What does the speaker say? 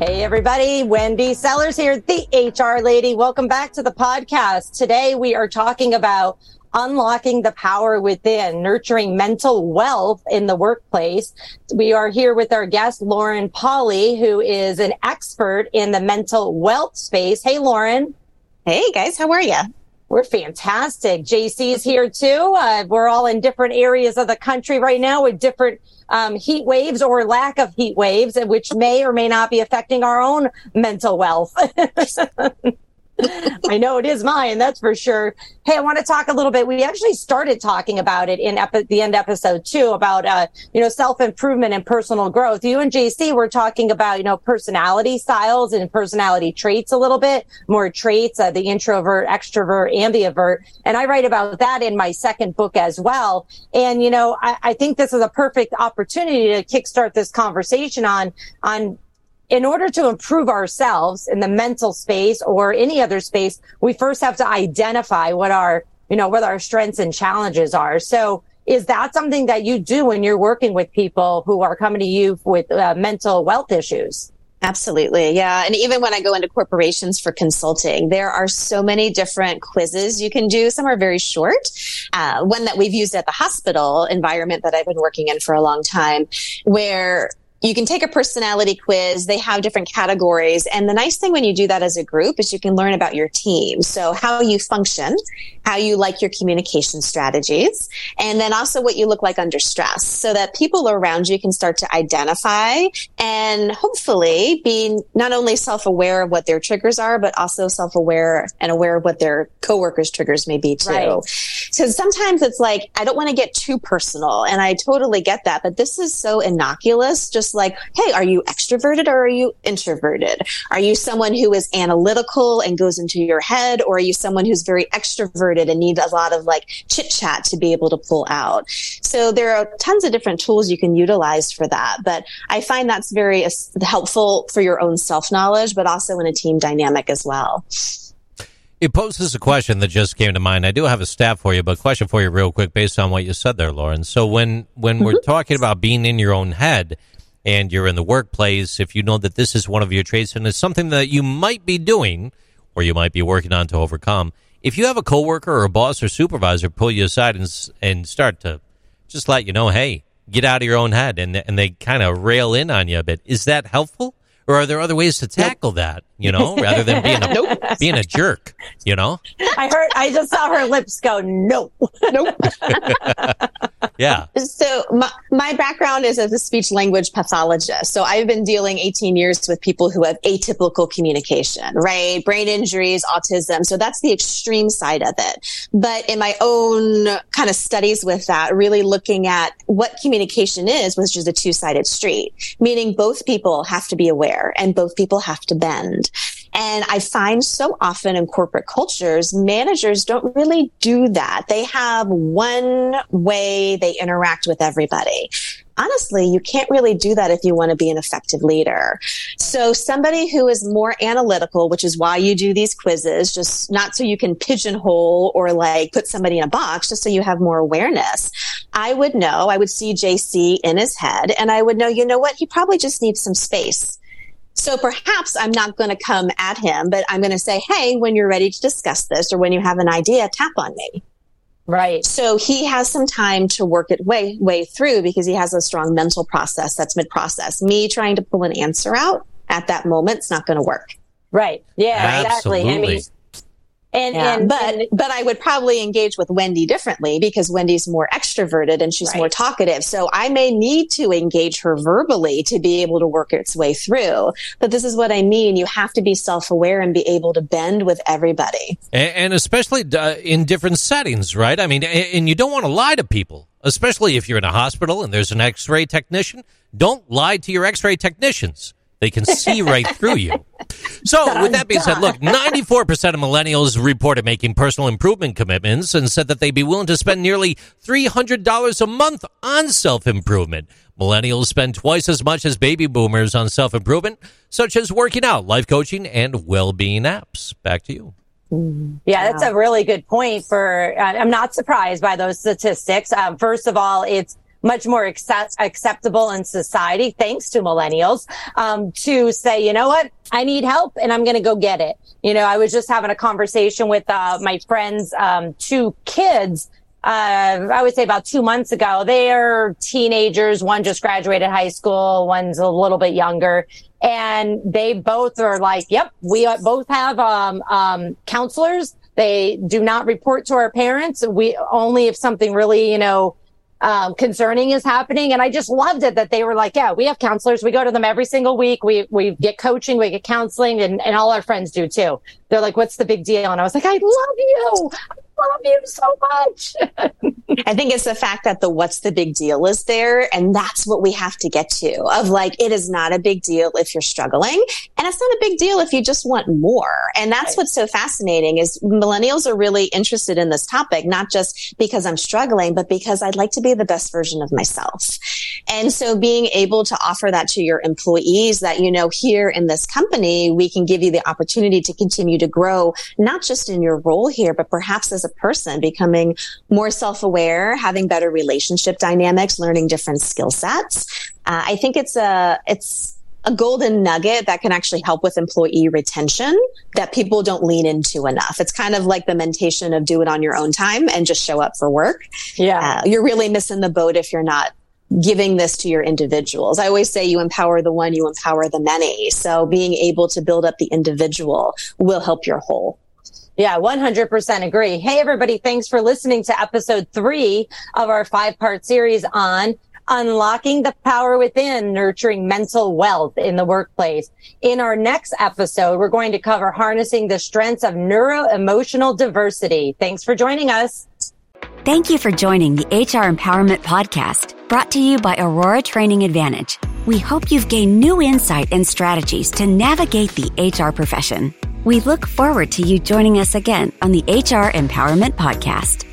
Hey, everybody. Wendy Sellers here, the HR lady. Welcome back to the podcast. Today we are talking about unlocking the power within, nurturing mental wealth in the workplace. We are here with our guest, Lauren Polly, who is an expert in the mental wealth space. Hey, Lauren. Hey, guys. How are you? We're fantastic. JC is here too. Uh, we're all in different areas of the country right now with different um, heat waves or lack of heat waves, which may or may not be affecting our own mental wealth. I know it is mine, that's for sure. Hey, I want to talk a little bit. We actually started talking about it in epi- the end episode two about, uh, you know, self improvement and personal growth. You and JC were talking about, you know, personality styles and personality traits a little bit, more traits, uh, the introvert, extrovert, ambivert. And I write about that in my second book as well. And, you know, I, I think this is a perfect opportunity to kickstart this conversation on, on in order to improve ourselves in the mental space or any other space, we first have to identify what our, you know, what our strengths and challenges are. So is that something that you do when you're working with people who are coming to you with uh, mental wealth issues? Absolutely. Yeah. And even when I go into corporations for consulting, there are so many different quizzes you can do. Some are very short. Uh, one that we've used at the hospital environment that I've been working in for a long time, where you can take a personality quiz. They have different categories. And the nice thing when you do that as a group is you can learn about your team. So how you function, how you like your communication strategies, and then also what you look like under stress so that people around you can start to identify and hopefully be not only self-aware of what their triggers are, but also self-aware and aware of what their coworkers triggers may be too. Right. So sometimes it's like, I don't want to get too personal and I totally get that, but this is so innocuous. Just just like, hey, are you extroverted or are you introverted? Are you someone who is analytical and goes into your head, or are you someone who's very extroverted and needs a lot of like chit chat to be able to pull out? So there are tons of different tools you can utilize for that. But I find that's very helpful for your own self knowledge, but also in a team dynamic as well. It poses a question that just came to mind. I do have a stat for you, but question for you real quick based on what you said there, Lauren. So when when mm-hmm. we're talking about being in your own head, and you're in the workplace, if you know that this is one of your traits and it's something that you might be doing or you might be working on to overcome, if you have a coworker or a boss or supervisor pull you aside and, and start to just let you know, hey, get out of your own head, and, and they kind of rail in on you a bit, is that helpful? Or are there other ways to tackle nope. that, you know, rather than being a, nope. being a jerk, you know? I heard, I just saw her lips go, nope. Nope. yeah. So my, my background is as a speech language pathologist. So I've been dealing 18 years with people who have atypical communication, right? Brain injuries, autism. So that's the extreme side of it. But in my own kind of studies with that, really looking at what communication is, which is a two sided street, meaning both people have to be aware and both people have to bend. And I find so often in corporate cultures, managers don't really do that. They have one way they interact with everybody honestly, you can't really do that if you want to be an effective leader. So somebody who is more analytical, which is why you do these quizzes, just not so you can pigeonhole or like put somebody in a box, just so you have more awareness. I would know, I would see JC in his head and I would know, you know what? He probably just needs some space. So perhaps I'm not going to come at him, but I'm going to say, Hey, when you're ready to discuss this or when you have an idea, tap on me. Right. So he has some time to work it way, way through because he has a strong mental process that's mid process. Me trying to pull an answer out at that moment, it's not going to work. Right. Yeah, Absolutely. exactly. I mean, and, yeah. and but and, but I would probably engage with Wendy differently because Wendy's more extroverted and she's right. more talkative. So I may need to engage her verbally to be able to work its way through. But this is what I mean. You have to be self-aware and be able to bend with everybody. And, and especially uh, in different settings, right? I mean, and you don't want to lie to people, especially if you're in a hospital and there's an x-ray technician. Don't lie to your x-ray technicians They can see right through you. So, with that being said, look, 94% of millennials reported making personal improvement commitments and said that they'd be willing to spend nearly $300 a month on self improvement. Millennials spend twice as much as baby boomers on self improvement, such as working out, life coaching, and well being apps. Back to you. Yeah, that's a really good point. For I'm not surprised by those statistics. Um, first of all, it's much more accept- acceptable in society, thanks to millennials, um, to say, you know what, I need help and I'm going to go get it. You know, I was just having a conversation with uh, my friends, um, two kids. Uh, I would say about two months ago, they're teenagers. One just graduated high school. One's a little bit younger and they both are like, yep, we both have, um, um, counselors. They do not report to our parents. We only if something really, you know, um, concerning is happening. And I just loved it that they were like, yeah, we have counselors. We go to them every single week. We, we get coaching, we get counseling and, and all our friends do too. They're like, what's the big deal? And I was like, I love you. I love you so much. I think it's the fact that the what's the big deal is there. And that's what we have to get to of like, it is not a big deal if you're struggling. And it's not a big deal if you just want more. And that's right. what's so fascinating is millennials are really interested in this topic, not just because I'm struggling, but because I'd like to be the best version of myself. And so being able to offer that to your employees that, you know, here in this company, we can give you the opportunity to continue to grow, not just in your role here, but perhaps as a person becoming more self-aware, having better relationship dynamics, learning different skill sets. Uh, I think it's a, it's, a golden nugget that can actually help with employee retention that people don't lean into enough. It's kind of like the mentation of do it on your own time and just show up for work. Yeah. Uh, you're really missing the boat if you're not giving this to your individuals. I always say you empower the one, you empower the many. So being able to build up the individual will help your whole. Yeah, 100% agree. Hey, everybody. Thanks for listening to episode three of our five part series on unlocking the power within, nurturing mental wealth in the workplace. In our next episode, we're going to cover harnessing the strengths of neuro emotional diversity. Thanks for joining us. Thank you for joining the HR Empowerment Podcast, brought to you by Aurora Training Advantage. We hope you've gained new insight and strategies to navigate the HR profession. We look forward to you joining us again on the HR Empowerment Podcast.